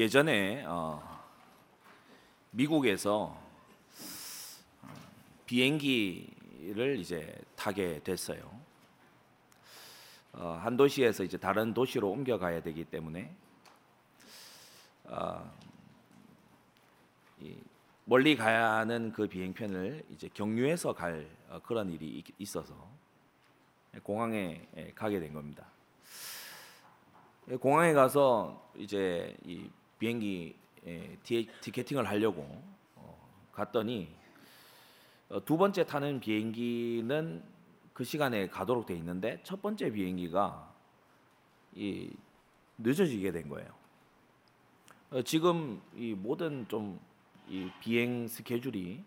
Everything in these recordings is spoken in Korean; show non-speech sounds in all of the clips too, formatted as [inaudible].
예전에 어, 미국에서 어, 비행기를 이제 타게 됐어요. 어, 한 도시에서 이제 다른 도시로 옮겨가야 되기 때문에 어, 이 멀리 가는 그 비행편을 이제 경유해서 갈 어, 그런 일이 있- 있어서 공항에 예, 가게 된 겁니다. 예, 공항에 가서 이제 이 비행기 예, 티- 티켓팅을 하려고 어, 갔더니 어, 두 번째 타는 비행기는 그 시간에 가도록 돼 있는데 첫 번째 비행기가 이 늦어지게 된 거예요. 어, 지금 이 모든 좀 이 비행 스케줄이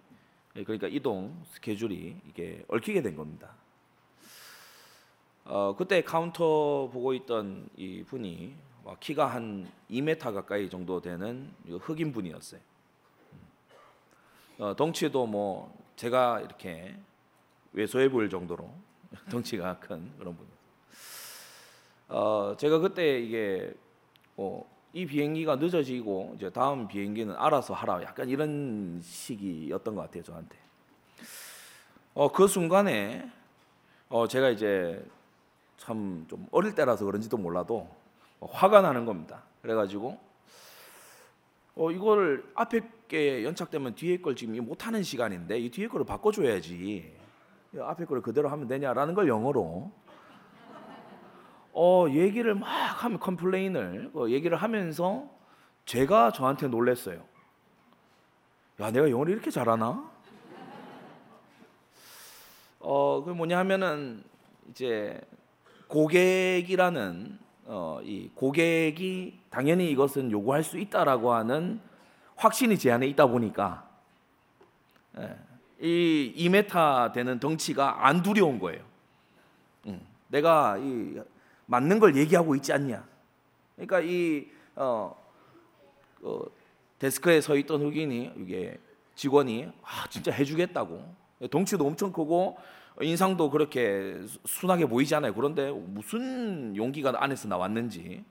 예, 그러니까 이동 스케줄이 이게 얽히게 된 겁니다. 어, 그때 카운터 보고 있던 이 분이 와, 키가 한 2m 가까이 정도 되는 이 흑인 분이었어요. 어, 덩치도 뭐 제가 이렇게 왜소해 보일 정도로 [laughs] 덩치가 큰 그런 분. 어, 제가 그때 이게 어, 이 비행기가 늦어지고 이제 다음 비행기는 알아서 하라 약간 이런 시기였던 것 같아요 저한테. 어, 그 순간에 어, 제가 이제 참 좀 어릴 때라서 그런지도 몰라도 어, 화가 나는 겁니다. 그래가지고 어 이걸 앞에 게 연착되면 뒤에 걸 지금 못 하는 시간인데 이 뒤에 거를 바꿔줘야지. 이 앞에 거를 그대로 하면 되냐라는 걸 영어로 어 얘기를 막 하면 컴플레인을 어, 얘기를 하면서 제가 저한테 놀랬어요. 야 내가 영어를 이렇게 잘하나? 어 그 뭐냐 하면은 이제 고객이라는 어, 이 고객이 당연히 이것은 요구할 수 있다라고 하는 확신이 제 안에 있다 보니까 예, 이 2m 되는 덩치가 안 두려운 거예요. 음, 내가 이 맞는 걸 얘기하고 있지 않냐. 그러니까 이 어, 어, 데스크에 서 있던 흑인이 이게 직원이 아, 진짜 해주겠다고 덩치도 엄청 크고 인상도 그렇게 수- 순하게 보이지 않아요. 그런데 무슨 용기가 안에서 나왔는지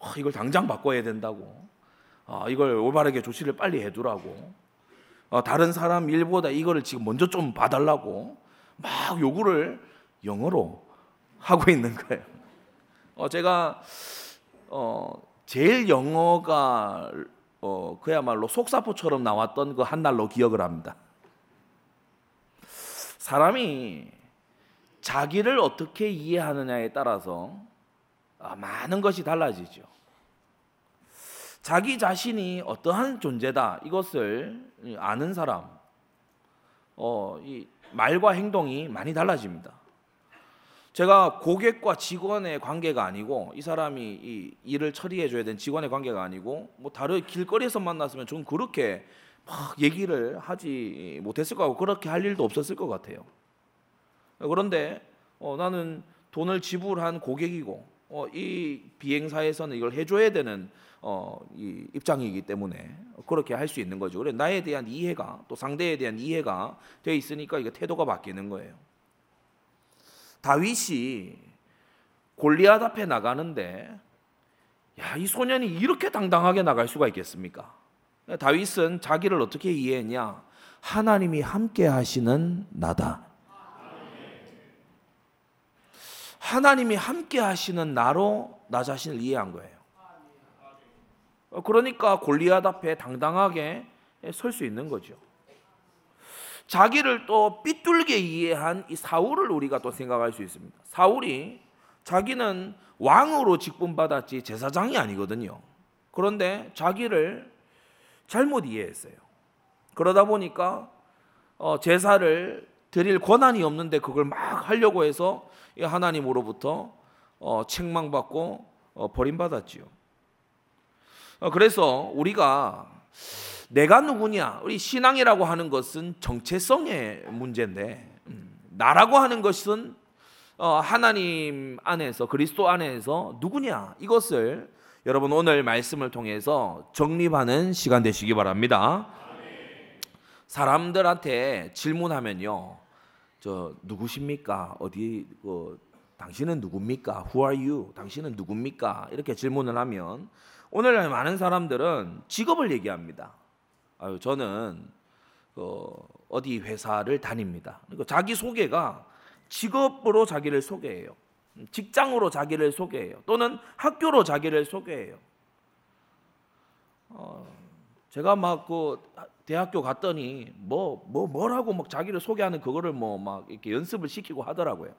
아, 이걸 당장 바꿔야 된다고. 아, 이걸 올바르게 조치를 빨리 해두라고. 아, 다른 사람 일보다 이거를 지금 먼저 좀 봐달라고 막 요구를 영어로 [laughs] 하고 있는 거예요. 어, 제가 어, 제일 영어가 어, 그야말로 속사포처럼 나왔던 그 한 날로 기억을 합니다. 사람이 자기를 어떻게 이해하느냐에 따라서 아, 많은 것이 달라지죠. 자기 자신이 어떠한 존재다 이것을 아는 사람, 어, 이 말과 행동이 많이 달라집니다. 제가 고객과 직원의 관계가 아니고 이 사람이 이 일을 처리해 줘야 되는 직원의 관계가 아니고 뭐 다른 길거리에서 만났으면 좀 그렇게 막 얘기를 하지 못했을 거고 그렇게 할 일도 없었을 것 같아요. 그런데 어, 나는 돈을 지불한 고객이고 어, 이 비행사에서는 이걸 해줘야 되는 어, 이 입장이기 때문에 그렇게 할 수 있는 거죠. 그래 나에 대한 이해가 또 상대에 대한 이해가 돼 있으니까 이게 태도가 바뀌는 거예요. 다윗이 골리앗 앞에 나가는데 야, 이 소년이 이렇게 당당하게 나갈 수가 있겠습니까? 다윗은 자기를 어떻게 이해했냐? 하나님이 함께 하시는 나다. 하나님이 함께 하시는 나로 나 자신을 이해한 거예요. 어, 그러니까 골리앗 앞에 당당하게 설 수 있는 거죠. 자기를 또 삐뚤게 이해한 이 사울을 우리가 또 생각할 수 있습니다. 사울이 자기는 왕으로 직분받았지 제사장이 아니거든요. 그런데 자기를 잘못 이해했어요. 그러다 보니까 어, 제사를 드릴 권한이 없는데 그걸 막 하려고 해서 이 하나님으로부터 어, 책망받고 어, 버림받았지요. 어, 그래서 우리가 내가 누구냐? 우리 신앙이라고 하는 것은 정체성의 문제인데 음, 나라고 하는 것은 어, 하나님 안에서 그리스도 안에서 누구냐? 이것을 여러분 오늘 말씀을 통해서 정립하는 시간 되시기 바랍니다. 사람들한테 질문하면요, 저 누구십니까? 어디 그 당신은 누굽니까? Who are you? 당신은 누굽니까? 이렇게 질문을 하면 오늘날 많은 사람들은 직업을 얘기합니다. 아유, 저는 그 어디 회사를 다닙니다. 그리고 자기 소개가 직업으로 자기를 소개해요. 직장으로 자기를 소개해요. 또는 학교로 자기를 소개해요. 어, 제가 막 그 대학교 갔더니 뭐 뭐 뭐, 라고 막 자기를 소개하는 그거를 뭐 막 이렇게 연습을 시키고 하더라고요.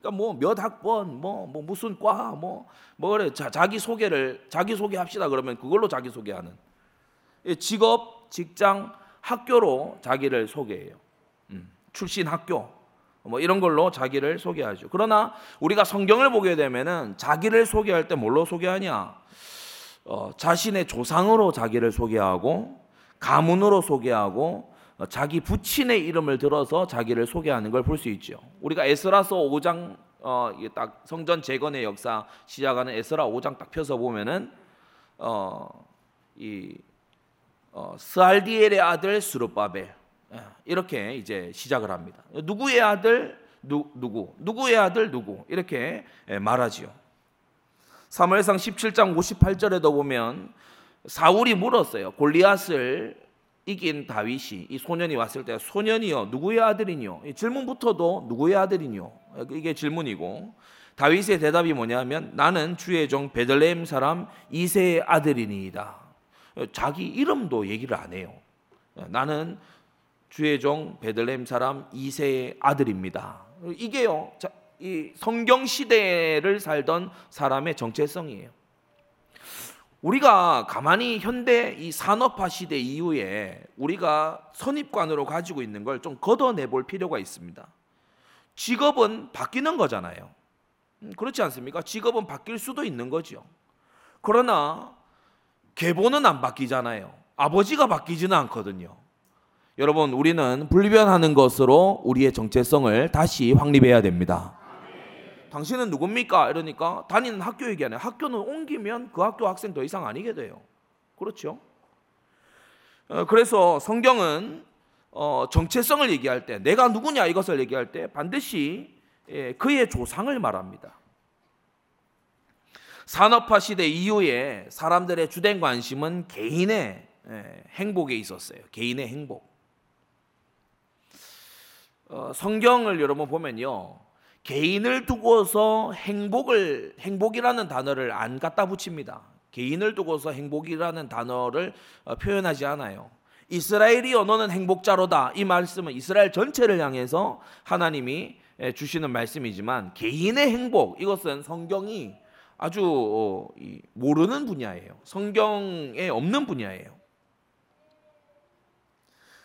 그러니까 뭐 몇 학번 뭐, 뭐 무슨 과 뭐뭐 뭐 그래 자, 자기 소개를 자기 소개합시다 그러면 그걸로 자기 소개하는 직업 직장 학교로 자기를 소개해요. 음, 출신 학교 뭐 이런 걸로 자기를 소개하죠. 그러나 우리가 성경을 보게 되면은 자기를 소개할 때 뭘로 소개하냐? 어, 자신의 조상으로 자기를 소개하고 가문으로 소개하고 어, 자기 부친의 이름을 들어서 자기를 소개하는 걸 볼 수 있죠. 우리가 에스라서 5장 어, 딱 성전 재건의 역사 시작하는 에스라 5장 딱 펴서 보면은 어, 이 어, 스알디엘의 아들 스룹바벨 예, 이렇게 이제 시작을 합니다. 누구의 아들 누, 누구 누구의 아들 누구 이렇게 예, 말하지요. 사무엘상 17장 58절에도 보면 사울이 물었어요. 골리앗을 이긴 다윗이 이 소년이 왔을 때 소년이요 누구의 아들이뇨? 질문부터도 누구의 아들이뇨? 이게 질문이고 다윗의 대답이 뭐냐면 나는 주의 종 베들레헴 사람 이세의 아들이니이다. 자기 이름도 얘기를 안 해요. 나는 주의 종 베들레헴 사람 이세의 아들입니다. 이게요. 이 성경 시대를 살던 사람의 정체성이에요. 우리가 가만히 현대 이 산업화 시대 이후에 우리가 선입관으로 가지고 있는 걸 좀 걷어내 볼 필요가 있습니다. 직업은 바뀌는 거잖아요. 음, 그렇지 않습니까? 직업은 바뀔 수도 있는 거죠. 그러나 계보는 안 바뀌잖아요. 아버지가 바뀌지는 않거든요. 여러분, 우리는 불변하는 것으로 우리의 정체성을 다시 확립해야 됩니다. 당신은 누굽니까? 이러니까 다니는 학교 얘기하네. 학교는 옮기면 그 학교 학생 더 이상 아니게 돼요. 그렇죠? 어, 그래서 성경은 어, 정체성을 얘기할 때 내가 누구냐 이것을 얘기할 때 반드시 예, 그의 조상을 말합니다. 산업화 시대 이후에 사람들의 주된 관심은 개인의 예, 행복에 있었어요. 개인의 행복. 어, 성경을 여러분 보면요. 개인을 두고서 행복을 행복이라는 단어를 안 갖다 붙입니다. 개인을 두고서 행복이라는 단어를 어, 표현하지 않아요. 이스라엘이 언어는 행복자로다. 이 말씀은 이스라엘 전체를 향해서 하나님이 주시는 말씀이지만 개인의 행복 이것은 성경이 아주 어, 모르는 분야예요. 성경에 없는 분야예요.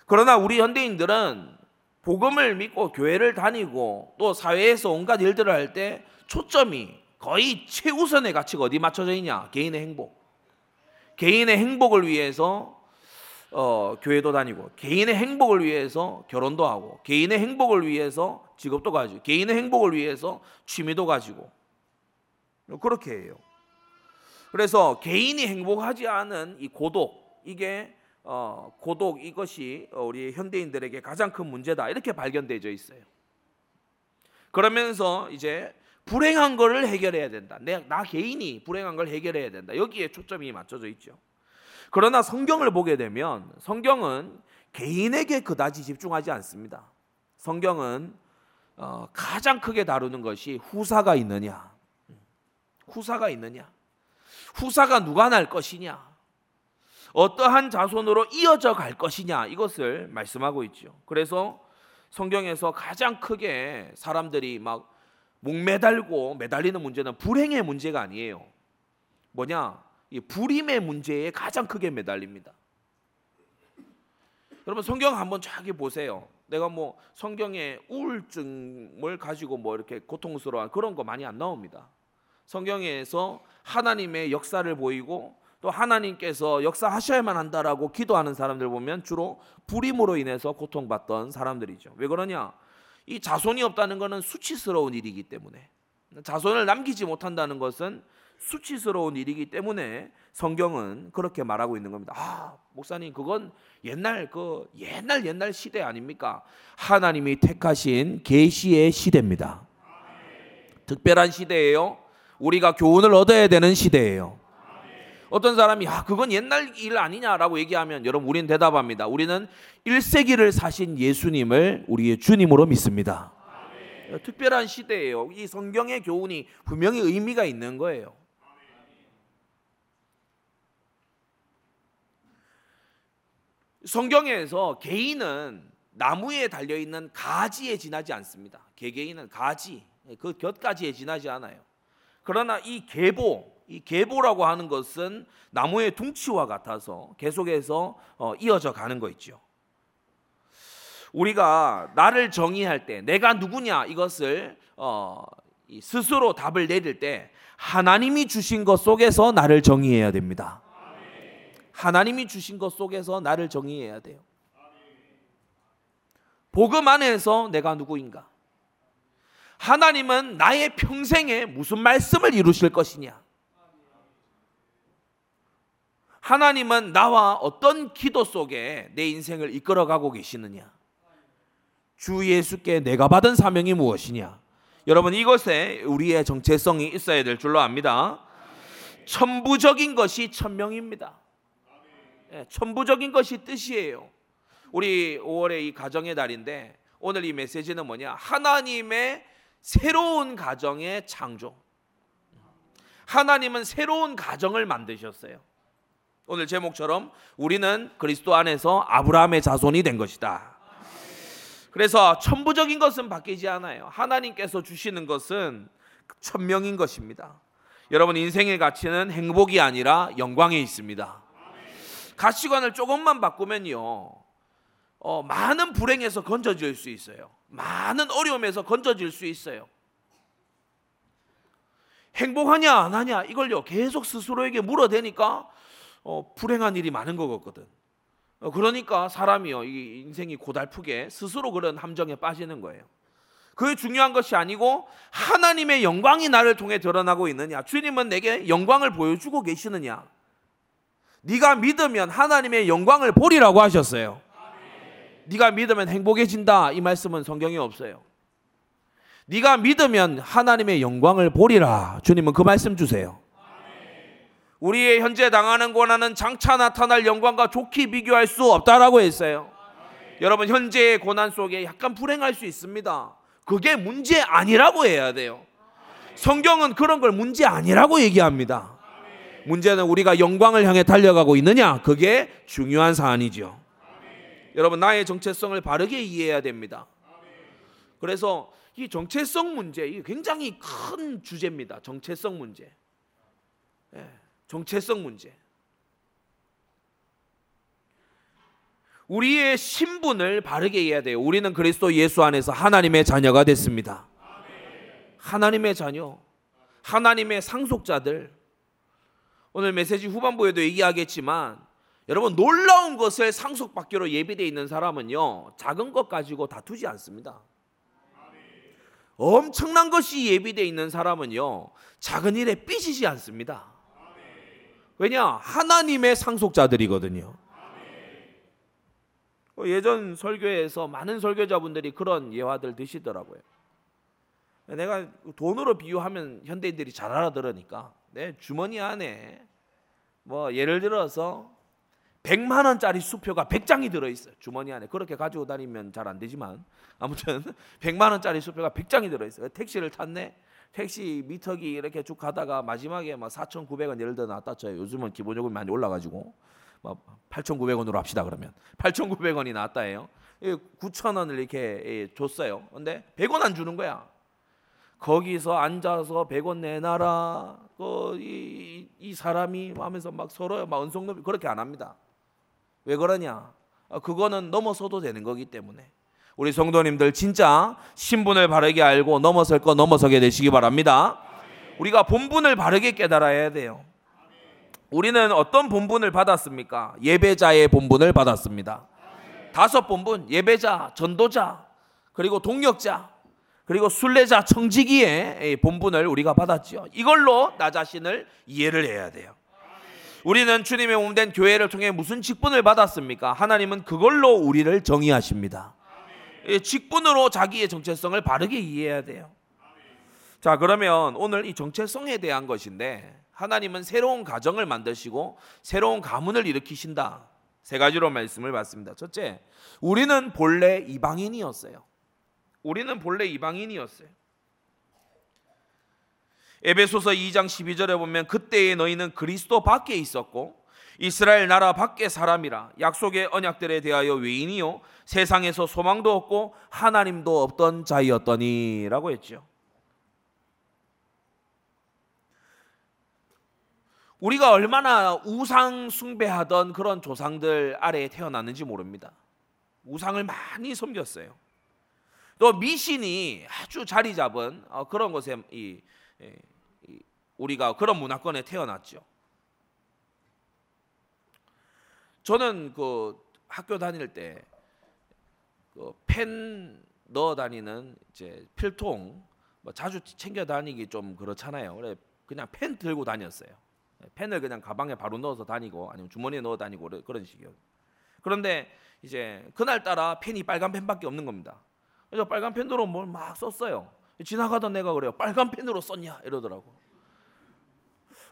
그러나 우리 현대인들은 복음을 믿고 교회를 다니고 또 사회에서 온갖 일들을 할 때 초점이 거의 최우선의 가치가 어디 맞춰져 있냐? 개인의 행복. 개인의 행복을 위해서 어, 교회도 다니고 개인의 행복을 위해서 결혼도 하고 개인의 행복을 위해서 직업도 가지고 개인의 행복을 위해서 취미도 가지고 그렇게 해요. 그래서 개인이 행복하지 않은 이 고독 이게 어, 고독 이것이 우리 현대인들에게 가장 큰 문제다 이렇게 발견되어 있어요. 그러면서 이제 불행한 것을 해결해야 된다. 내, 나 개인이 불행한 걸 해결해야 된다. 여기에 초점이 맞춰져 있죠. 그러나 성경을 보게 되면 성경은 개인에게 그다지 집중하지 않습니다. 성경은 어, 가장 크게 다루는 것이 후사가 있느냐, 후사가 있느냐, 후사가 누가 날 것이냐, 어떠한 자손으로 이어져 갈 것이냐 이것을 말씀하고 있죠. 그래서 성경에서 가장 크게 사람들이 막 목매달고 매달리는 문제는 불행의 문제가 아니에요. 뭐냐? 이 불임의 문제에 가장 크게 매달립니다. 여러분 성경 한번 쫙 보세요. 내가 뭐 성경에 우울증을 가지고 뭐 이렇게 고통스러운 그런 거 많이 안 나옵니다. 성경에서 하나님의 역사를 보이고 또 하나님께서 역사하셔야만 한다라고 기도하는 사람들 보면 주로 불임으로 인해서 고통받던 사람들이죠. 왜 그러냐? 이 자손이 없다는 것은 수치스러운 일이기 때문에 자손을 남기지 못한다는 것은 수치스러운 일이기 때문에 성경은 그렇게 말하고 있는 겁니다. 아, 목사님 그건 옛날 그 옛날 옛날 시대 아닙니까? 하나님이 택하신 계시의 시대입니다. 특별한 시대예요. 우리가 교훈을 얻어야 되는 시대예요. 어떤 사람이 아 그건 옛날 일 아니냐라고 얘기하면 여러분 우리는 대답합니다. 우리는 1세기를 사신 예수님을 우리의 주님으로 믿습니다. 특별한 시대예요. 이 성경의 교훈이 분명히 의미가 있는 거예요. 성경에서 개인은 나무에 달려 있는 가지에 지나지 않습니다. 개개인은 가지 그 곁가지에 지나지 않아요. 그러나 이 계보 이 계보라고 하는 것은 나무의 둥치와 같아서 계속해서 어, 이어져 가는 거 있죠. 우리가 나를 정의할 때 내가 누구냐 이것을 어, 스스로 답을 내릴 때 하나님이 주신 것 속에서 나를 정의해야 됩니다. 하나님이 주신 것 속에서 나를 정의해야 돼요. 복음 안에서 내가 누구인가? 하나님은 나의 평생에 무슨 말씀을 이루실 것이냐? 하나님은 나와 어떤 기도 속에 내 인생을 이끌어가고 계시느냐? 주 예수께 내가 받은 사명이 무엇이냐? 여러분 이것에 우리의 정체성이 있어야 될 줄로 압니다. 천부적인 것이 천명입니다. 예, 천부적인 것이 뜻이에요. 우리 5월의 이 가정의 달인데 오늘 이 메시지는 뭐냐? 하나님의 새로운 가정의 창조. 하나님은 새로운 가정을 만드셨어요. 오늘 제목처럼 우리는 그리스도 안에서 아브라함의 자손이 된 것이다. 그래서 천부적인 것은 바뀌지 않아요. 하나님께서 주시는 것은 천명인 것입니다. 여러분 인생의 가치는 행복이 아니라 영광에 있습니다. 가치관을 조금만 바꾸면요. 어, 많은 불행에서 건져질 수 있어요. 많은 어려움에서 건져질 수 있어요. 행복하냐 안 하냐 이걸요 계속 스스로에게 물어대니까 어, 불행한 일이 많은 것 같거든. 어, 그러니까 사람이요 이 인생이 고달프게 스스로 그런 함정에 빠지는 거예요. 그게 중요한 것이 아니고 하나님의 영광이 나를 통해 드러나고 있느냐 주님은 내게 영광을 보여주고 계시느냐 네가 믿으면 하나님의 영광을 보리라고 하셨어요. 네가 믿으면 행복해진다 이 말씀은 성경에 없어요. 네가 믿으면 하나님의 영광을 보리라. 주님은 그 말씀 주세요. 우리의 현재 당하는 고난은 장차 나타날 영광과 좋게 비교할 수 없다라고 했어요. 여러분 현재의 고난 속에 약간 불행할 수 있습니다. 그게 문제 아니라고 해야 돼요. 성경은 그런 걸 문제 아니라고 얘기합니다. 문제는 우리가 영광을 향해 달려가고 있느냐? 그게 중요한 사안이죠. 여러분 나의 정체성을 바르게 이해해야 됩니다. 그래서 이 정체성 문제 이 굉장히 큰 주제입니다. 정체성 문제. 예, 정체성 문제. 우리의 신분을 바르게 이해해야 돼요. 우리는 그리스도 예수 안에서 하나님의 자녀가 됐습니다. 하나님의 자녀, 하나님의 상속자들, 오늘 메시지 후반부에도 얘기하겠지만 여러분 놀라운 것을 상속받기로 예비되어 있는 사람은요 작은 것 가지고 다투지 않습니다. 엄청난 것이 예비되어 있는 사람은요 작은 일에 삐지지 않습니다. 왜냐 하나님의 상속자들이거든요. 예전 설교에서 많은 설교자분들이 그런 예화들 드시더라고요. 내가 돈으로 비유하면 현대인들이 잘 알아들으니까 내 주머니 안에 뭐 예를 들어서 100만 원짜리 수표가 100장이 들어 있어요. 주머니 안에. 그렇게 가지고 다니면 잘 안 되지만 아무튼 [laughs] 100만 원짜리 수표가 100장이 들어 있어요. 택시를 탔네. 택시 미터기 이렇게 쭉 가다가 마지막에 막 4,900원 예를 들어 나왔다 쳐요. 요즘은 기본요금이 많이 올라가지고 뭐 8,900원으로 합시다 그러면 8,900원이 나왔다예요. 9,000원을 이렇게 줬어요. 근데 100원 안 주는 거야. 거기서 앉아서 100원 내놔라. 그, 이, 이 사람이 하면서 막 서로 막 은속놈이 그렇게 안 합니다. 왜 그러냐? 아, 그거는 넘어서도 되는 거기 때문에. 우리 성도님들 진짜 신분을 바르게 알고 넘어설 거 넘어서게 되시기 바랍니다. 우리가 본분을 바르게 깨달아야 돼요. 우리는 어떤 본분을 받았습니까? 예배자의 본분을 받았습니다. 다섯 본분, 예배자, 전도자, 그리고 동력자, 그리고 순례자 청지기의 본분을 우리가 받았죠. 이걸로 나 자신을 이해를 해야 돼요. 우리는 주님의 몸된 교회를 통해 무슨 직분을 받았습니까? 하나님은 그걸로 우리를 정의하십니다. 직분으로 자기의 정체성을 바르게 이해해야 돼요. 자, 그러면 오늘 이 정체성에 대한 것인데 하나님은 새로운 가정을 만드시고 새로운 가문을 일으키신다. 세 가지로 말씀을 받습니다. 첫째, 우리는 본래 이방인이었어요. 우리는 본래 이방인이었어요. 에베소서 2장 12절에 보면 그때의 너희는 그리스도 밖에 있었고 이스라엘 나라 밖의 사람이라 약속의 언약들에 대하여 외인이요 세상에서 소망도 없고 하나님도 없던 자이었더니라고 했죠. 우리가 얼마나 우상 숭배하던 그런 조상들 아래에 태어났는지 모릅니다. 우상을 많이 섬겼어요. 또 미신이 아주 자리 잡은 어, 그런 이, 이, 우리가 그런 문화권에 태어났죠. 저는 그 학교 다닐 때그펜 넣어 다니는 이제 필통 뭐 자주 챙겨 다니기 좀 그렇잖아요. 그래 그냥 펜 들고 다녔어요. 펜을 그냥 가방에 바로 넣어서 다니고 아니면 주머니에 넣어 다니고 그런 식이요. 그런데 이제 그날 따라 펜이 빨간 펜밖에 없는 겁니다. 그래서 빨간 펜으로 뭘 막 썼어요. 지나가던 내가 그래요. 빨간 펜으로 썼냐 이러더라고.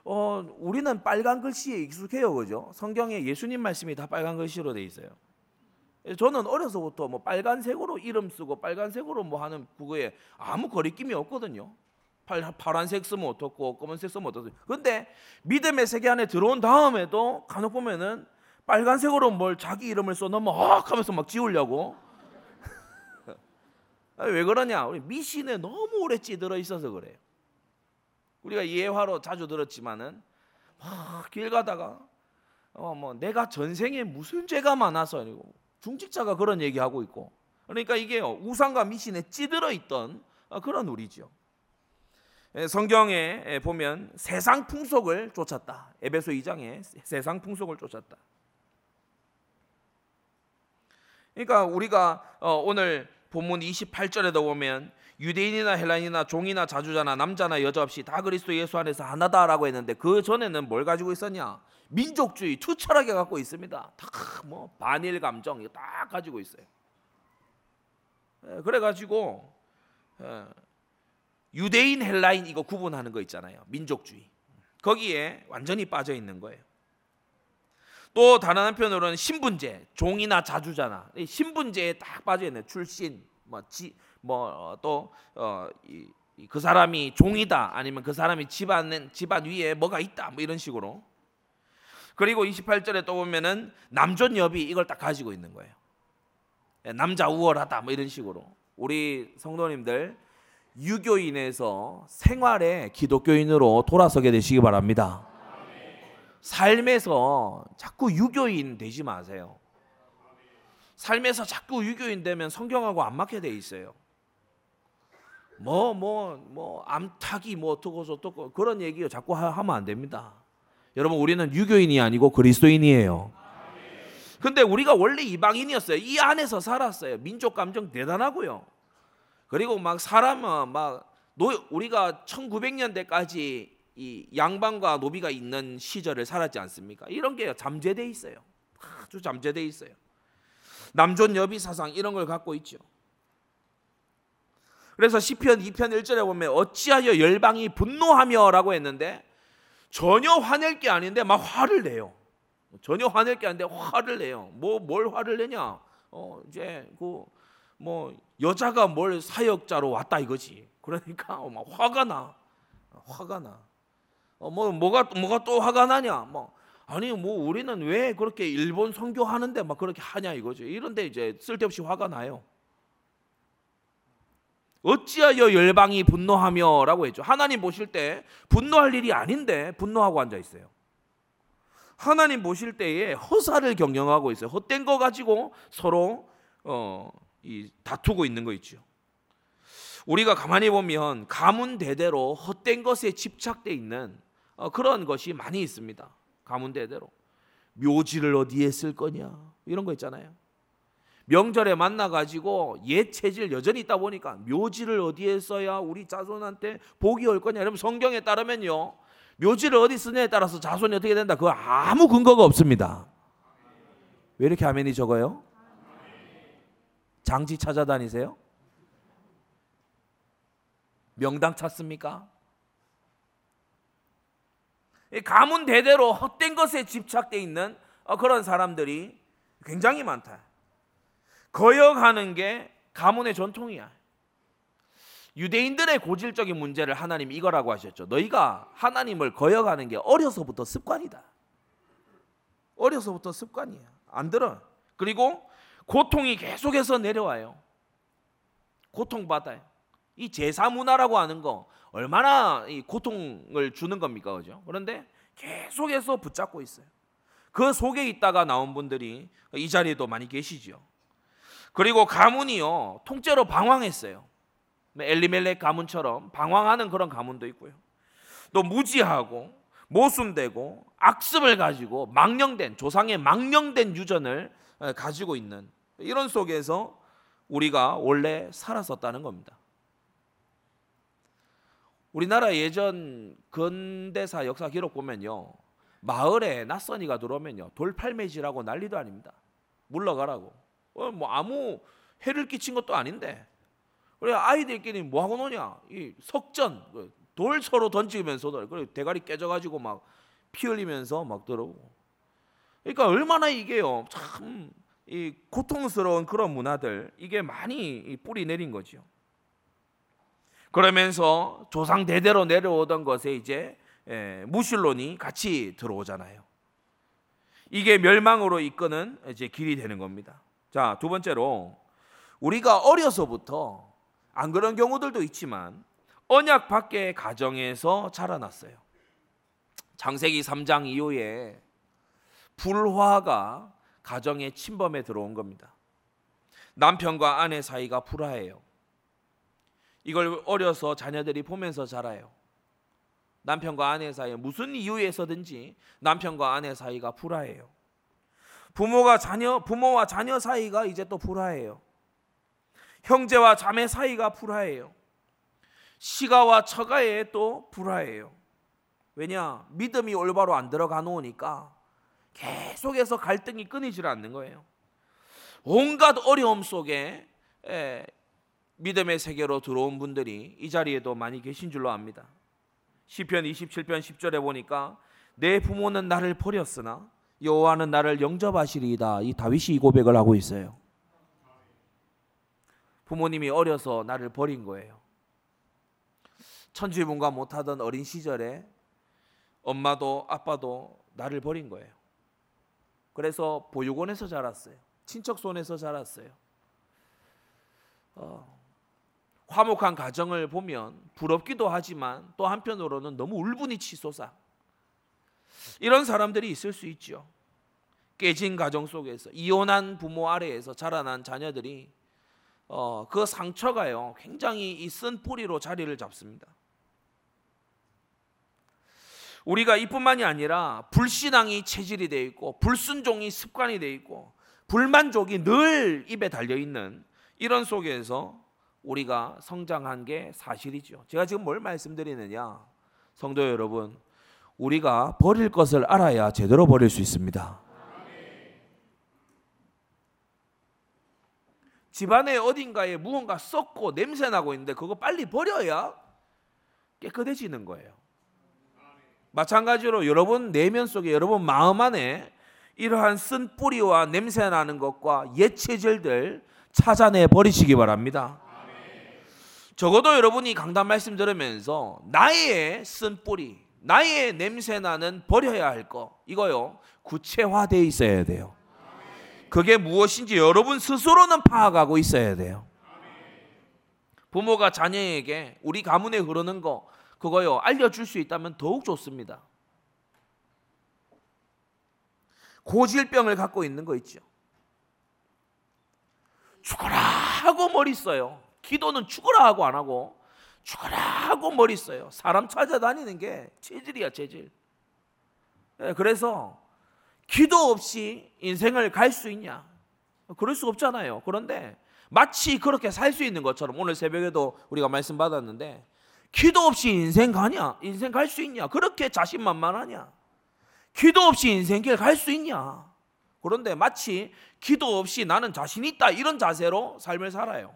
어, 우리는 빨간 글씨에 익숙해요, 그죠? 성경에 예수님 말씀이 다 빨간 글씨로 돼 있어요. 저는 어려서부터 뭐 빨간색으로 이름 쓰고 빨간색으로 뭐 하는 그거에 아무 거리낌이 없거든요. 파란색 쓰면 어떻고 검은색 쓰면 어떻고. 근데 믿음의 세계 안에 들어온 다음에도 간혹 보면은 빨간색으로 뭘 자기 이름을 써놓으면 헉 하면서 막 지우려고. [laughs] 왜 그러냐? 우리 미신에 너무 오래 찌들어 있어서 그래요. 우리가 예화로 자주 들었지만은 길 가다가 어 뭐 내가 전생에 무슨 죄가 많아서 중직자가 그런 얘기하고 있고 그러니까 이게요 우상과 미신에 찌들어 있던 어, 그런 우리죠. 예, 성경에 예, 보면 세상 풍속을 쫓았다. 에베소 2장에 세상 풍속을 쫓았다. 그러니까 우리가 어, 오늘 본문 28절에도 보면 유대인이나 헬라인이나 종이나 자주자나 남자나 여자 없이 다 그리스도 예수 안에서 하나다라고 했는데 그 전에는 뭘 가지고 있었냐? 민족주의 투철하게 갖고 있습니다. 다 뭐 반일 감정 이거 딱 가지고 있어요. 예, 그래 가지고 예, 유대인 헬라인 이거 구분하는 거 있잖아요. 민족주의 거기에 완전히 빠져 있는 거예요. 또 다른 한편으로는 신분제, 종이나 자주자나 신분제에 딱 빠져 있는 출신, 뭐 지, 뭐또그 어, 그 사람이 종이다 아니면 그 사람이 집안 집안 위에 뭐가 있다 뭐 이런 식으로 그리고 28절에 또 보면은 남존 여비 이걸 딱 가지고 있는 거예요. 예, 남자 우월하다 뭐 이런 식으로 우리 성도님들 유교인에서 생활의 기독교인으로 돌아서게 되시기 바랍니다. 삶에서 자꾸 유교인 되지 마세요. 삶에서 자꾸 유교인 되면 성경하고 안 맞게 돼 있어요. 뭐 뭐 뭐 암탉이 뭐 어떻고 저떻고 그런 얘기요 자꾸 하면 안 됩니다. 여러분 우리는 유교인이 아니고 그리스도인이에요. 근데 우리가 원래 이방인이었어요. 이 안에서 살았어요. 민족 감정 대단하고요. 그리고 막 사람은 막 노, 우리가 1900년대까지 이 양반과 노비가 있는 시절을 살았지 않습니까? 이런 게 잠재돼 있어요. 아주 잠재돼 있어요. 남존 여비 사상 이런 걸 갖고 있죠. 그래서 시편 2편 1절에 보면 어찌하여 열방이 분노하며라고 했는데 전혀 화낼 게 아닌데 막 화를 내요. 전혀 화낼 게 아닌데 화를 내요. 뭐 뭘 화를 내냐? 어 이제 그 뭐 여자가 뭘 사역자로 왔다 이거지. 그러니까 막 화가 나. 화가 나. 어 뭐 뭐가 뭐가 또 화가 나냐? 뭐 아니 뭐 우리는 왜 그렇게 일본 선교하는데 막 그렇게 하냐 이거죠. 이런데 이제 쓸데없이 화가 나요. 어찌하여 열방이 분노하며라고 했죠. 하나님 보실 때 분노할 일이 아닌데 분노하고 앉아 있어요. 하나님 보실 때에 허사를 경영하고 있어요. 헛된 거 가지고 서로 어, 이 다투고 있는 거 있죠. 우리가 가만히 보면 가문 대대로 헛된 것에 집착돼 있는 어, 그런 것이 많이 있습니다. 가문 대대로 묘지를 어디에 쓸 거냐 이런 거 있잖아요. 명절에 만나 가지고 옛 체질 여전히 있다 보니까 묘지를 어디에 써야 우리 자손한테 복이 올 거냐. 여러분 성경에 따르면요. 묘지를 어디 쓰냐에 따라서 자손이 어떻게 된다. 그거 아무 근거가 없습니다. 왜 이렇게 아멘이 적어요? 장지 찾아다니세요? 명당 찾습니까? 가문 대대로 헛된 것에 집착돼 있는 어, 그런 사람들이 굉장히 많다. 거역하는 게 가문의 전통이야. 유대인들의 고질적인 문제를 하나님 이거라고 하셨죠. 너희가 하나님을 거역하는 게 어려서부터 습관이다. 어려서부터 습관이야. 안 들어. 그리고 고통이 계속해서 내려와요. 고통받아요. 이 제사 문화라고 하는 거 얼마나 이 고통을 주는 겁니까, 그죠? 그런데 계속해서 붙잡고 있어요. 그 속에 있다가 나온 분들이 이 자리에도 많이 계시죠. 그리고 가문이요 통째로 방황했어요. 엘리멜렉 가문처럼 방황하는 그런 가문도 있고요. 또 무지하고 모순되고 악습을 가지고 망령된 조상의 망령된 유전을 가지고 있는 이런 속에서 우리가 원래 살았었다는 겁니다. 우리나라 예전 근대사 역사 기록 보면요. 마을에 낯선이가 들어오면요. 돌팔매질하고 난리도 아닙니다. 물러가라고. 어, 뭐 아무 해를 끼친 것도 아닌데. 그래 아이들끼리 뭐 하고 노냐? 이 석전 그돌 서로 던지면서도 그래 대가리 깨져가지고 막 피 흘리면서 막 들어오고. 그러니까 얼마나 이게요 참 이 고통스러운 그런 문화들 이게 많이 뿌리 내린 거죠. 그러면서 조상 대대로 내려오던 것에 이제 예, 무신론이 같이 들어오잖아요. 이게 멸망으로 이끄는 이제 길이 되는 겁니다. 자, 두 번째로 우리가 어려서부터 안 그런 경우들도 있지만 언약 밖의 가정에서 자라났어요. 장세기 3장 이후에 불화가 가정의 침범에 들어온 겁니다. 남편과 아내 사이가 불화해요. 이걸 어려서 자녀들이 보면서 자라요. 남편과 아내 사이에 무슨 이유에서든지 남편과 아내 사이가 불화해요. 부모가 자녀 부모와 자녀 사이가 이제 또 불화해요. 형제와 자매 사이가 불화해요. 시가와 처가에 또 불화해요. 왜냐? 믿음이 올바로 안 들어가 놓으니까 계속해서 갈등이 끊이질 않는 거예요. 온갖 어려움 속에 믿음의 세계로 들어온 분들이 이 자리에도 많이 계신 줄로 압니다. 시편 27편 10절에 보니까 내 부모는 나를 버렸으나 여호와는 나를 영접하시리이다. 이 다윗이 이 고백을 하고 있어요. 부모님이 어려서 나를 버린 거예요. 천지분과 못하던 어린 시절에 엄마도 아빠도 나를 버린 거예요. 그래서 보육원에서 자랐어요. 친척 손에서 자랐어요. 어, 화목한 가정을 보면 부럽기도 하지만 또 한편으로는 너무 울분이 치솟아. 이런 사람들이 있을 수 있죠. 깨진 가정 속에서 이혼한 부모 아래에서 자라난 자녀들이 어, 그 상처가요 굉장히 이 쓴 뿌리로 자리를 잡습니다. 우리가 이뿐만이 아니라 불신앙이 체질이 돼 있고 불순종이 습관이 돼 있고 불만족이 늘 입에 달려 있는 이런 속에서 우리가 성장한 게 사실이죠. 제가 지금 뭘 말씀드리느냐? 성도 여러분, 우리가 버릴 것을 알아야 제대로 버릴 수 있습니다. 집안에 어딘가에 무언가 썩고 냄새 나고 있는데 그거 빨리 버려야 깨끗해지는 거예요. 마찬가지로 여러분 내면 속에 여러분 마음 안에 이러한 쓴 뿌리와 냄새 나는 것과 옛 체질들 찾아내 버리시기 바랍니다. 적어도 여러분이 강단 말씀 들으면서 나의 쓴 뿌리, 나의 냄새 나는 버려야 할 거, 이거요, 구체화되어 있어야 돼요. 그게 무엇인지 여러분 스스로는 파악하고 있어야 돼요. 부모가 자녀에게 우리 가문에 흐르는 거, 그거요, 알려줄 수 있다면 더욱 좋습니다. 고질병을 갖고 있는 거 있죠. 죽어라 하고 머리 써요. 기도는 죽어라 하고 안 하고 죽어라 하고 머리 써요. 사람 찾아다니는 게 체질이야 체질. 예, 그래서 기도 없이 인생을 갈 수 있냐? 그럴 수 없잖아요. 그런데 마치 그렇게 살 수 있는 것처럼 오늘 새벽에도 우리가 말씀 받았는데 기도 없이 인생 가냐? 인생 갈 수 있냐? 그렇게 자신만만하냐? 기도 없이 인생길 갈 수 있냐? 그런데 마치 기도 없이 나는 자신 있다 이런 자세로 삶을 살아요.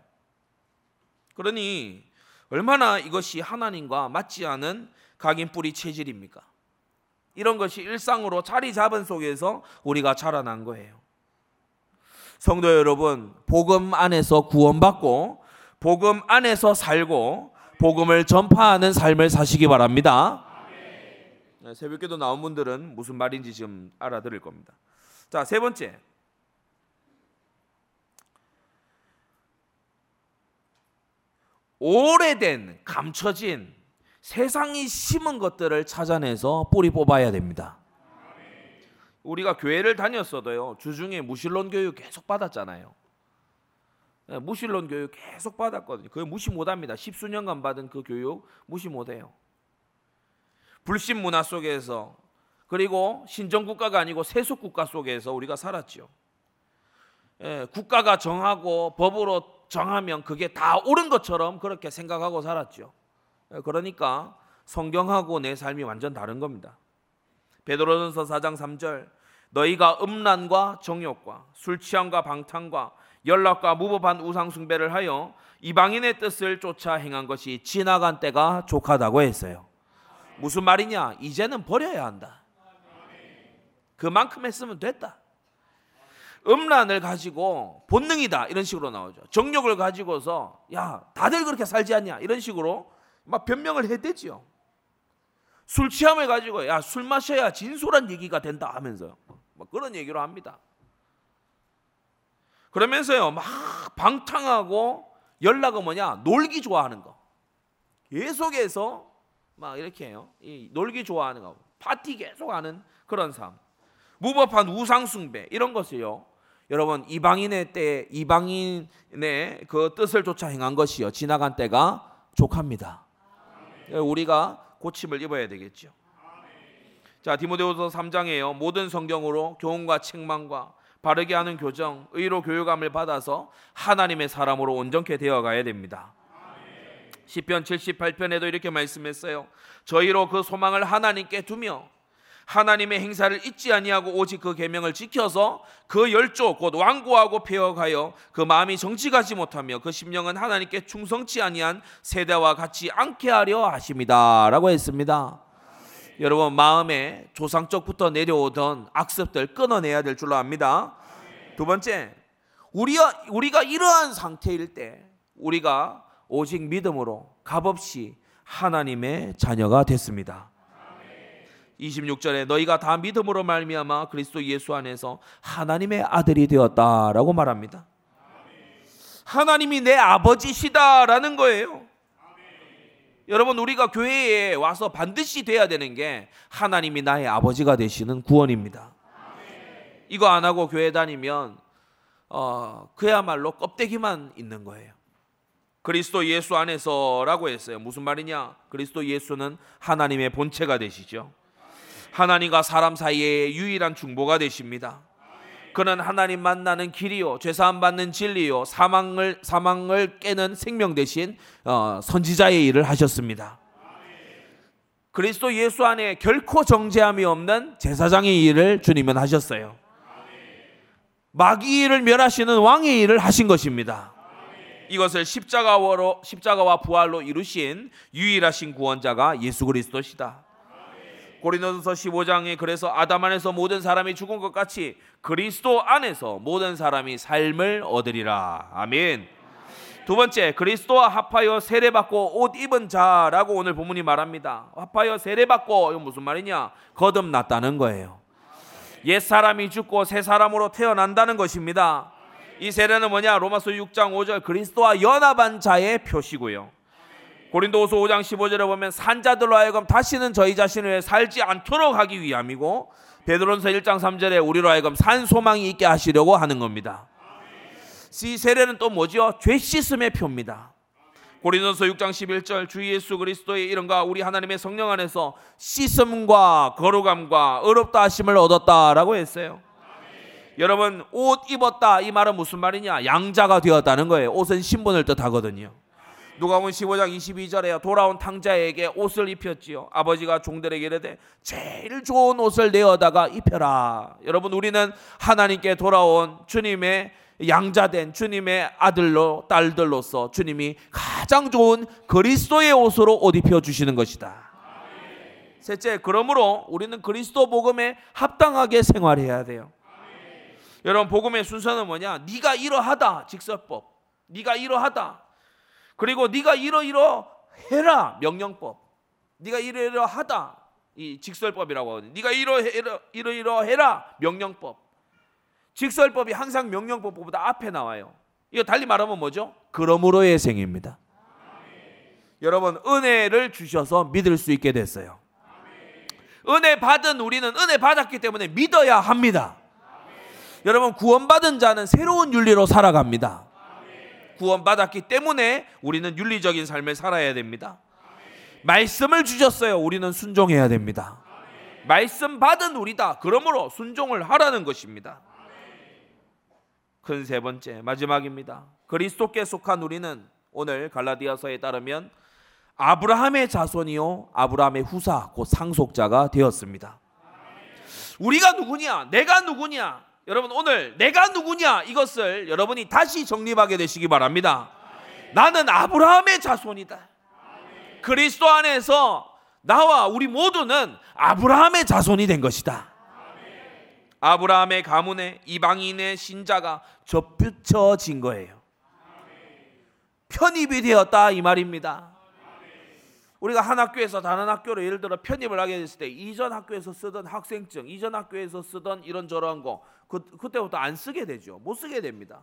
그러니 얼마나 이것이 하나님과 맞지 않은 각인 뿌리 체질입니까? 이런 것이 일상으로 자리 잡은 속에서 우리가 자라난 거예요. 성도 여러분, 복음 안에서 구원받고 복음 안에서 살고 복음을 전파하는 삶을 사시기 바랍니다. 네, 새벽기도 나온 분들은 무슨 말인지 지금 알아들을 겁니다. 자, 세 번째. 오래된 감춰진 세상이 심은 것들을 찾아내서 뿌리 뽑아야 됩니다. 우리가 교회를 다녔어도요 주중에 무신론 교육 계속 받았잖아요. 네, 무신론 교육 계속 받았거든요. 그 무시 못합니다. 십수년간 받은 그 교육 무시 못해요. 불신 문화 속에서 그리고 신정 국가가 아니고 세속 국가 속에서 우리가 살았죠. 예, 국가가 정하고 법으로 정하면 그게 다 옳은 것처럼 그렇게 생각하고 살았죠. 예, 그러니까 성경하고 내 삶이 완전 다른 겁니다. 베드로전서 4장 3절 너희가 음란과 정욕과 술 취함과 방탕과 연락과 무법한 우상 숭배를 하여 이방인의 뜻을 쫓아 행한 것이 지나간 때가 족하다고 했어요. 무슨 말이냐? 이제는 버려야 한다. 그만큼 했으면 됐다. 음란을 가지고 본능이다 이런 식으로 나오죠. 정욕을 가지고서 야 다들 그렇게 살지 않냐 이런 식으로 막 변명을 해대지요. 술 취함을 가지고 야 술 마셔야 진솔한 얘기가 된다 하면서요. 뭐 그런 얘기로 합니다. 그러면서요 막 방탕하고 연락은 뭐냐 놀기 좋아하는 거. 계속해서 막 이렇게 해요. 이 놀기 좋아하는 거, 파티 계속하는 그런 삶. 무법한 우상 숭배 이런 것을요. 여러분 이방인의 때 이방인의 그 뜻을 쫓아 행한 것이요 지나간 때가 족합니다. 우리가 고침을 입어야 되겠죠. 자 디모데후서 3장에요 모든 성경으로 교훈과 책망과 바르게 하는 교정, 의로 교육함을 받아서 하나님의 사람으로 온전케 되어 가야 됩니다. 시편 78편에도 이렇게 말씀했어요. 저희로 그 소망을 하나님께 두며 하나님의 행사를 잊지 아니하고 오직 그 계명을 지켜서 그 열조 곧 완고하고 폐역하여 그 마음이 정직하지 못하며 그 심령은 하나님께 충성치 아니한 세대와 같이 않게 하려 하십니다라고 했습니다. 여러분 마음에 조상적부터 내려오던 악습들 끊어내야 될 줄로 압니다. 두 번째, 우리가 우리가 이러한 상태일 때 우리가 오직 믿음으로 값없이 하나님의 자녀가 됐습니다. 26절에 너희가 다 믿음으로 말미암아 그리스도 예수 안에서 하나님의 아들이 되었다라고 말합니다. 하나님이 내 아버지시다라는 거예요. 여러분 우리가 교회에 와서 반드시 돼야 되는 게 하나님이 나의 아버지가 되시는 구원입니다. 이거 안 하고 교회 다니면 어, 그야말로 껍데기만 있는 거예요. 그리스도 예수 안에서라고 했어요. 무슨 말이냐? 그리스도 예수는 하나님의 본체가 되시죠. 하나님과 사람 사이의 유일한 중보가 되십니다. 그는 하나님 만나는 길이요 죄사함 받는 진리요 사망을 사망을 깨는 생명 대신 어, 선지자의 일을 하셨습니다. 그리스도 예수 안에 결코 정죄함이 없는 제사장의 일을 주님은 하셨어요. 마귀 일을 멸하시는 왕의 일을 하신 것입니다. 이것을 십자가로 십자가와 부활로 이루신 유일하신 구원자가 예수 그리스도시다. 고린도서 15장에 그래서 아담 안에서 모든 사람이 죽은 것 같이 그리스도 안에서 모든 사람이 삶을 얻으리라. 아멘. 두 번째, 그리스도와 합하여 세례받고 옷 입은 자라고 오늘 본문이 말합니다. 합하여 세례받고 이건 무슨 말이냐? 거듭났다는 거예요. 옛 사람이 죽고 새 사람으로 태어난다는 것입니다. 이 세례는 뭐냐? 로마서 6장 5절 그리스도와 연합한 자의 표시고요. 고린도후서 5장 15절에 보면 산자들로 하여금 다시는 저희 자신을 위해 살지 않도록 하기 위함이고 베드로전서 1장 3절에 우리로 하여금 산 소망이 있게 하시려고 하는 겁니다. 이 세례는 또 뭐지요? 죄 씻음의 표입니다. 고린도서 6장 11절 주 예수 그리스도의 이름과 우리 하나님의 성령 안에서 씻음과 거룩함과 의롭다 하심을 얻었다라고 했어요. 여러분 옷 입었다 이 말은 무슨 말이냐? 양자가 되었다는 거예요. 옷은 신분을 뜻하거든요. 누가복음 15장 22절에 돌아온 탕자에게 옷을 입혔지요. 아버지가 종들에게 이르되 제일 좋은 옷을 내어다가 입혀라. 여러분 우리는 하나님께 돌아온 주님의 양자된 주님의 아들로 딸들로서 주님이 가장 좋은 그리스도의 옷으로 옷 입혀 주시는 것이다. 셋째, 그러므로 우리는 그리스도 복음에 합당하게 생활해야 돼요. 여러분 복음의 순서는 뭐냐? 네가 이러하다 직설법. 네가 이러하다. 그리고 네가 이러이러 해라 명령법. 네가 이러이러 하다 이 직설법이라고 하거든요. 네가 이러 이러 이러 해라 명령법. 직설법이 항상 명령법보다 앞에 나와요. 이거 달리 말하면 뭐죠? 그러므로의 생입니다. 여러분 은혜를 주셔서 믿을 수 있게 됐어요. 은혜 받은 우리는 은혜 받았기 때문에 믿어야 합니다. 여러분 구원받은 자는 새로운 윤리로 살아갑니다. 구원받았기 때문에 우리는 윤리적인 삶을 살아야 됩니다. 말씀을 주셨어요. 우리는 순종해야 됩니다. 말씀 받은 우리다. 그러므로 순종을 하라는 것입니다. 큰 세 번째 마지막입니다. 그리스도께 속한 우리는 오늘 갈라디아서에 따르면 아브라함의 자손이요 아브라함의 후사 곧 상속자가 되었습니다. 우리가 누구냐? 내가 누구냐? 여러분 오늘 내가 누구냐 이것을 여러분이 다시 정립하게 되시기 바랍니다. 나는 아브라함의 자손이다. 그리스도 안에서 나와 우리 모두는 아브라함의 자손이 된 것이다. 아브라함의 가문에 이방인의 신자가 접붙여진 거예요. 편입이 되었다 이 말입니다. 우리가 한 학교에서 다른 학교로 예를 들어 편입을 하게 됐을 때 이전 학교에서 쓰던 학생증, 이전 학교에서 쓰던 이런 저런 거 그, 그때부터 안 쓰게 되죠. 못 쓰게 됩니다.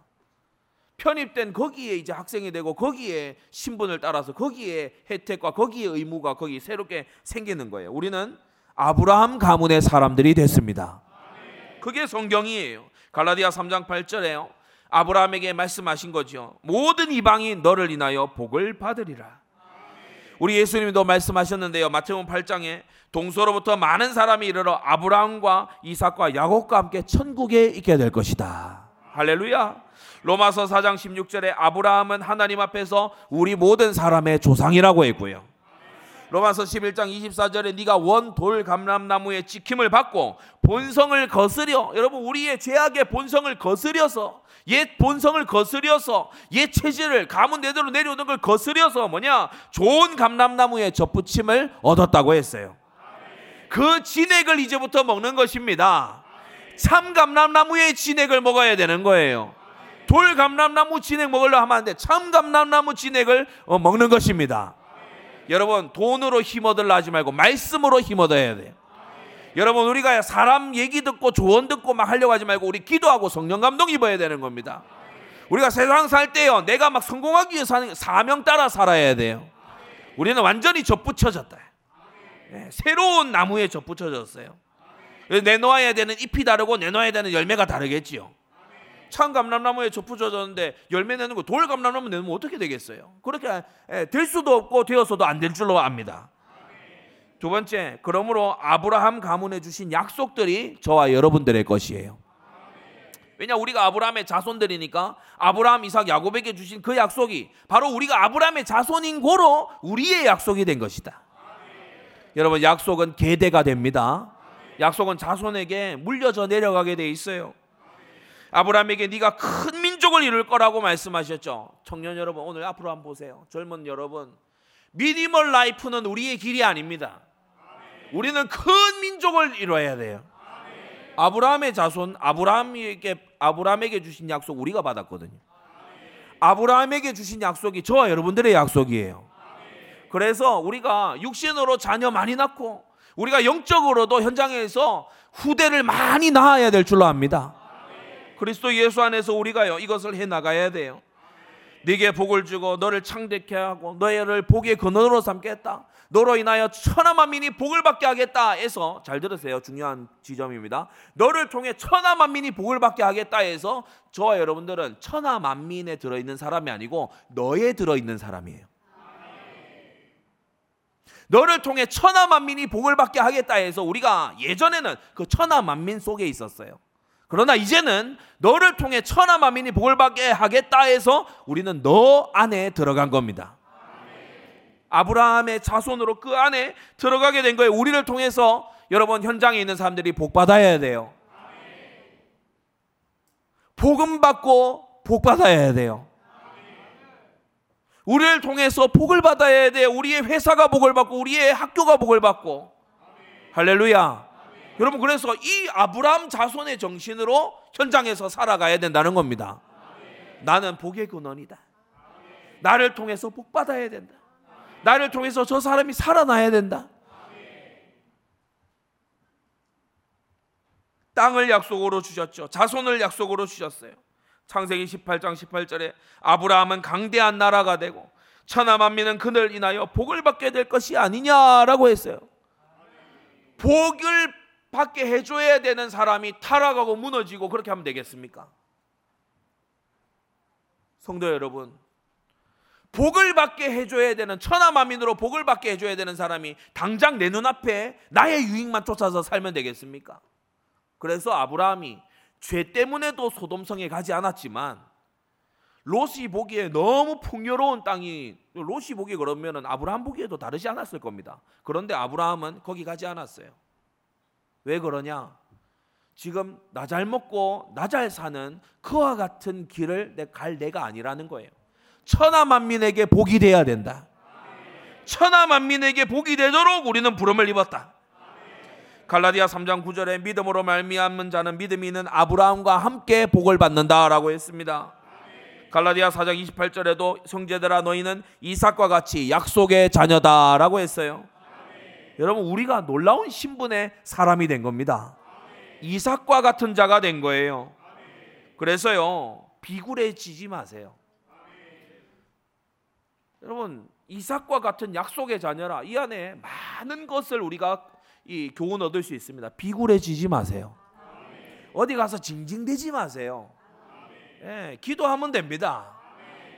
편입된 거기에 이제 학생이 되고 거기에 신분을 따라서 거기에 혜택과 거기에 의무가 거기 새롭게 생기는 거예요. 우리는 아브라함 가문의 사람들이 됐습니다. 그게 성경이에요. 갈라디아 3장 8절에요. 아브라함에게 말씀하신 거죠. 모든 이방이 너를 인하여 복을 받으리라. 우리 예수님도 말씀하셨는데요. 마태복음 8장에 동서로부터 많은 사람이 이르러 아브라함과 이삭과 야곱과 함께 천국에 있게 될 것이다. 할렐루야. 로마서 4장 16절에 아브라함은 하나님 앞에서 우리 모든 사람의 조상이라고 했고요. 로마서 11장 24절에 네가 원돌 감람나무의 지킴을 받고 본성을 거스려 여러분 우리의 죄악의 본성을 거스려서 옛 본성을 거스려서 옛 체질을 가문 내대로 내려오는 걸 거스려서 뭐냐 좋은 감람나무의 접붙임을 얻었다고 했어요. 그 진액을 이제부터 먹는 것입니다. 참 감람나무의 진액을 먹어야 되는 거예요. 돌 감람나무 진액 먹으려 하면 안 돼. 참 감람나무 진액을 어, 먹는 것입니다. 여러분 돈으로 힘얻으려 하지 말고 말씀으로 힘얻어야 돼요. 여러분 우리가 사람 얘기 듣고 조언 듣고 막 하려고 하지 말고 우리 기도하고 성령 감동 입어야 되는 겁니다. 우리가 세상 살 때요 내가 막 성공하기 위해서 사는 사명 따라 살아야 돼요. 우리는 완전히 접붙여졌다. 네, 새로운 나무에 접붙여졌어요. 내놓아야 되는 잎이 다르고 내놓아야 되는 열매가 다르겠지요. 참 감람나무에 접붙여졌는데 열매 내는 거 돌 감람나무 내면 어떻게 되겠어요? 그렇게 될 수도 없고 되어서도 안 될 줄로 압니다. 두 번째, 그러므로 아브라함 가문에 주신 약속들이 저와 여러분들의 것이에요. 왜냐 우리가 아브라함의 자손들이니까 아브라함, 이삭, 야곱에게 주신 그 약속이 바로 우리가 아브라함의 자손인 고로 우리의 약속이 된 것이다. 여러분 약속은 계대가 됩니다. 약속은 자손에게 물려져 내려가게 돼 있어요. 아브라함에게 네가 큰 민족을 이룰 거라고 말씀하셨죠. 청년 여러분 오늘 앞으로 한번 보세요. 젊은 여러분 미니멀 라이프는 우리의 길이 아닙니다. 우리는 큰 민족을 이뤄야 돼요. 아브라함의 자손 아브라함에게 아브라함에게 주신 약속 우리가 받았거든요. 아브라함에게 주신 약속이 저와 여러분들의 약속이에요. 그래서 우리가 육신으로 자녀 많이 낳고 우리가 영적으로도 현장에서 후대를 많이 낳아야 될 줄로 압니다. 그리스도 예수 안에서 우리가요 이것을 해 나가야 돼요. 네게 복을 주고 너를 창대케 하고 너희를 복의 근원으로 삼겠다. 너로 인하여 천하 만민이 복을 받게 하겠다 해서 잘 들으세요. 중요한 지점입니다. 너를 통해 천하 만민이 복을 받게 하겠다 해서 저와 여러분들은 천하 만민에 들어 있는 사람이 아니고 너에 들어 있는 사람이에요. 너를 통해 천하 만민이 복을 받게 하겠다 해서 우리가 예전에는 그 천하 만민 속에 있었어요. 그러나 이제는 너를 통해 천하 만민이 복을 받게 하겠다 해서 우리는 너 안에 들어간 겁니다. 아브라함의 자손으로 그 안에 들어가게 된 거예요. 우리를 통해서 여러분 현장에 있는 사람들이 복 받아야 돼요. 복음 받고 복 받아야 돼요. 우리를 통해서 복을 받아야 돼. 우리의 회사가 복을 받고 우리의 학교가 복을 받고. 할렐루야. 여러분 그래서 이 아브라함 자손의 정신으로 현장에서 살아가야 된다는 겁니다. 나는 복의 근원이다. 나를 통해서 복 받아야 된다. 나를 통해서 저 사람이 살아나야 된다. 땅을 약속으로 주셨죠. 자손을 약속으로 주셨어요. 창세기 18장 18절에 아브라함은 강대한 나라가 되고 천하 만민은 그를 인하여 복을 받게 될 것이 아니냐라고 했어요. 복을 받게 해줘야 되는 사람이 타락하고 무너지고 그렇게 하면 되겠습니까? 성도 여러분, 복을 받게 해줘야 되는 천하 만민으로 복을 받게 해줘야 되는 사람이 당장 내 눈앞에 나의 유익만 쫓아서 살면 되겠습니까? 그래서 아브라함이 죄 때문에도 소돔성에 가지 않았지만 롯이 보기에 너무 풍요로운 땅이 롯이 보기에 그러면은 아브라함 보기에도 다르지 않았을 겁니다. 그런데 아브라함은 거기 가지 않았어요. 왜 그러냐? 지금 나 잘 먹고 나 잘 사는 그와 같은 길을 갈 내가 아니라는 거예요. 천하 만민에게 복이 돼야 된다. 천하 만민에게 복이 되도록 우리는 부름을 입었다. 갈라디아 3장 9절에 믿음으로 말미암은 자는 믿음이 있는 아브라함과 함께 복을 받는다라고 했습니다. 갈라디아 4장 28절에도 형제들아 너희는 이삭과 같이 약속의 자녀다라고 했어요. 여러분 우리가 놀라운 신분의 사람이 된 겁니다. 이삭과 같은 자가 된 거예요. 그래서요 비굴해지지 마세요. 여러분 이삭과 같은 약속의 자녀라 이 안에 많은 것을 우리가 이 교훈 얻을 수 있습니다. 비굴해지지 마세요. 어디 가서 징징대지 마세요. 예, 기도하면 됩니다.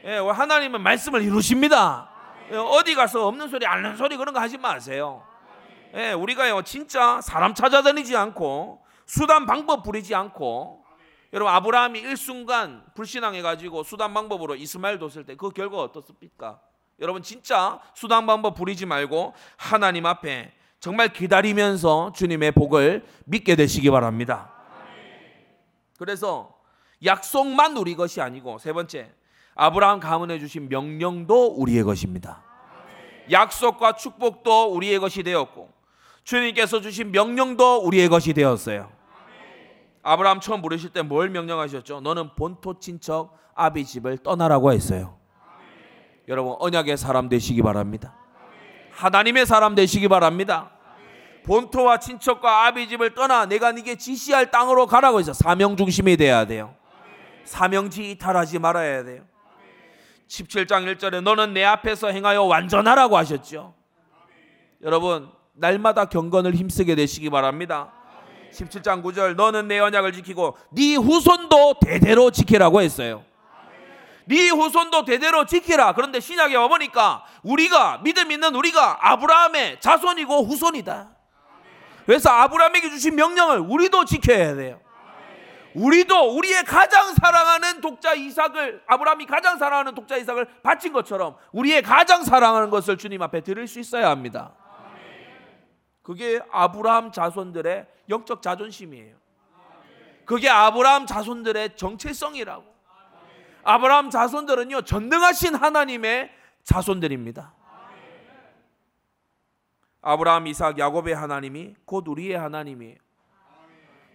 예, 하나님은 말씀을 이루십니다. 예, 어디 가서 없는 소리, 앓는 소리 그런 거 하지 마세요. 예, 우리가요 진짜 사람 찾아다니지 않고 수단 방법 부리지 않고 여러분 아브라함이 일순간 불신앙해 가지고 수단 방법으로 이스마엘 뒀을 때 그 결과 어떻습니까? 여러분 진짜 수단 방법 부리지 말고 하나님 앞에 정말 기다리면서 주님의 복을 믿게 되시기 바랍니다. 그래서 약속만 우리 것이 아니고 세 번째 아브라함 가문해 주신 명령도 우리의 것입니다. 약속과 축복도 우리의 것이 되었고 주님께서 주신 명령도 우리의 것이 되었어요. 아브라함 처음 부르실 때 뭘 명령하셨죠? 너는 본토 친척 아비 집을 떠나라고 했어요. 여러분 언약의 사람 되시기 바랍니다. 하나님의 사람 되시기 바랍니다. 본토와 친척과 아비 집을 떠나 내가 네게 지시할 땅으로 가라고 해서 사명 중심이 돼야 돼요. 사명지 이탈하지 말아야 돼요. 17장 1절에 너는 내 앞에서 행하여 완전하라고 하셨죠. 여러분 날마다 경건을 힘쓰게 되시기 바랍니다. 17장 9절 너는 내 언약을 지키고 네 후손도 대대로 지키라고 했어요. 네 후손도 대대로 지키라. 그런데 신약에 와 보니까 우리가 믿음 있는 우리가 아브라함의 자손이고 후손이다. 그래서 아브라함에게 주신 명령을 우리도 지켜야 돼요. 우리도 우리의 가장 사랑하는 독자 이삭을 아브라함이 가장 사랑하는 독자 이삭을 바친 것처럼 우리의 가장 사랑하는 것을 주님 앞에 드릴 수 있어야 합니다. 그게 아브라함 자손들의 영적 자존심이에요. 그게 아브라함 자손들의 정체성이라고. 아브라함 자손들은요 전능하신 하나님의 자손들입니다. 아브라함, 이삭, 야곱의 하나님이 곧 우리의 하나님이에요.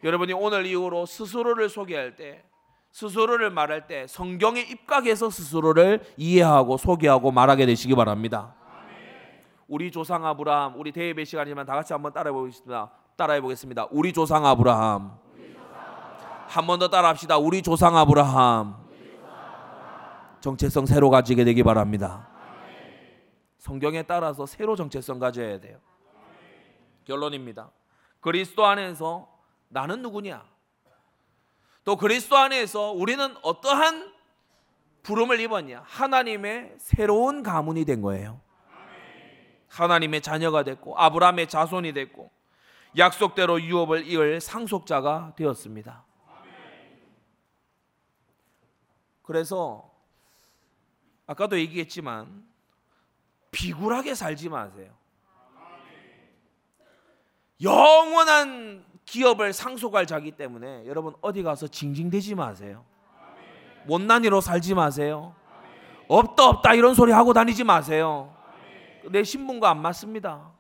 여러분이 오늘 이후로 스스로를 소개할 때, 스스로를 말할 때 성경에 입각해서 스스로를 이해하고 소개하고 말하게 되시기 바랍니다. 우리 조상 아브라함, 우리 대예배 시간이지만 다 같이 한번 따라해 보겠습니다. 따라해 보겠습니다. 우리 조상 아브라함. 한 번 더 따라합시다. 우리 조상 아브라함. 정체성 새로 가지게 되기 바랍니다. 성경에 따라서 새로 정체성 가져야 돼요. 결론입니다. 그리스도 안에서 나는 누구냐? 또 그리스도 안에서 우리는 어떠한 부름을 입었냐? 하나님의 새로운 가문이 된 거예요. 하나님의 자녀가 됐고 아브라함의 자손이 됐고 약속대로 유업을 이을 상속자가 되었습니다. 그래서 아까도 얘기했지만 비굴하게 살지 마세요. 영원한 기업을 상속할 자기 때문에 여러분 어디 가서 징징대지 마세요. 못난이로 살지 마세요. 없다 없다 이런 소리 하고 다니지 마세요. 내 신분과 안 맞습니다.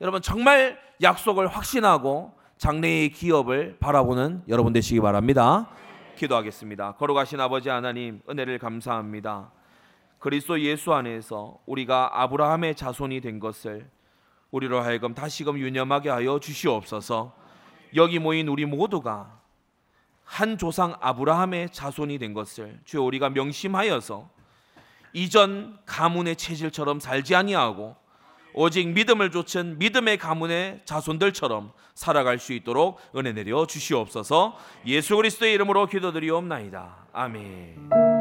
여러분 정말 약속을 확신하고 장래의 기업을 바라보는 여러분 되시기 바랍니다. 기도하겠습니다. 걸어가신 아버지 하나님 은혜를 감사합니다. 그리스도 예수 안에서 우리가 아브라함의 자손이 된 것을 우리로 하여금 다시금 유념하게 하여 주시옵소서. 여기 모인 우리 모두가 한 조상 아브라함의 자손이 된 것을 주여 우리가 명심하여서 이전 가문의 체질처럼 살지 아니하고 오직 믿음을 좇은 믿음의 가문의 자손들처럼 살아갈 수 있도록 은혜 내려 주시옵소서. 예수 그리스도의 이름으로 기도드리옵나이다. 아멘.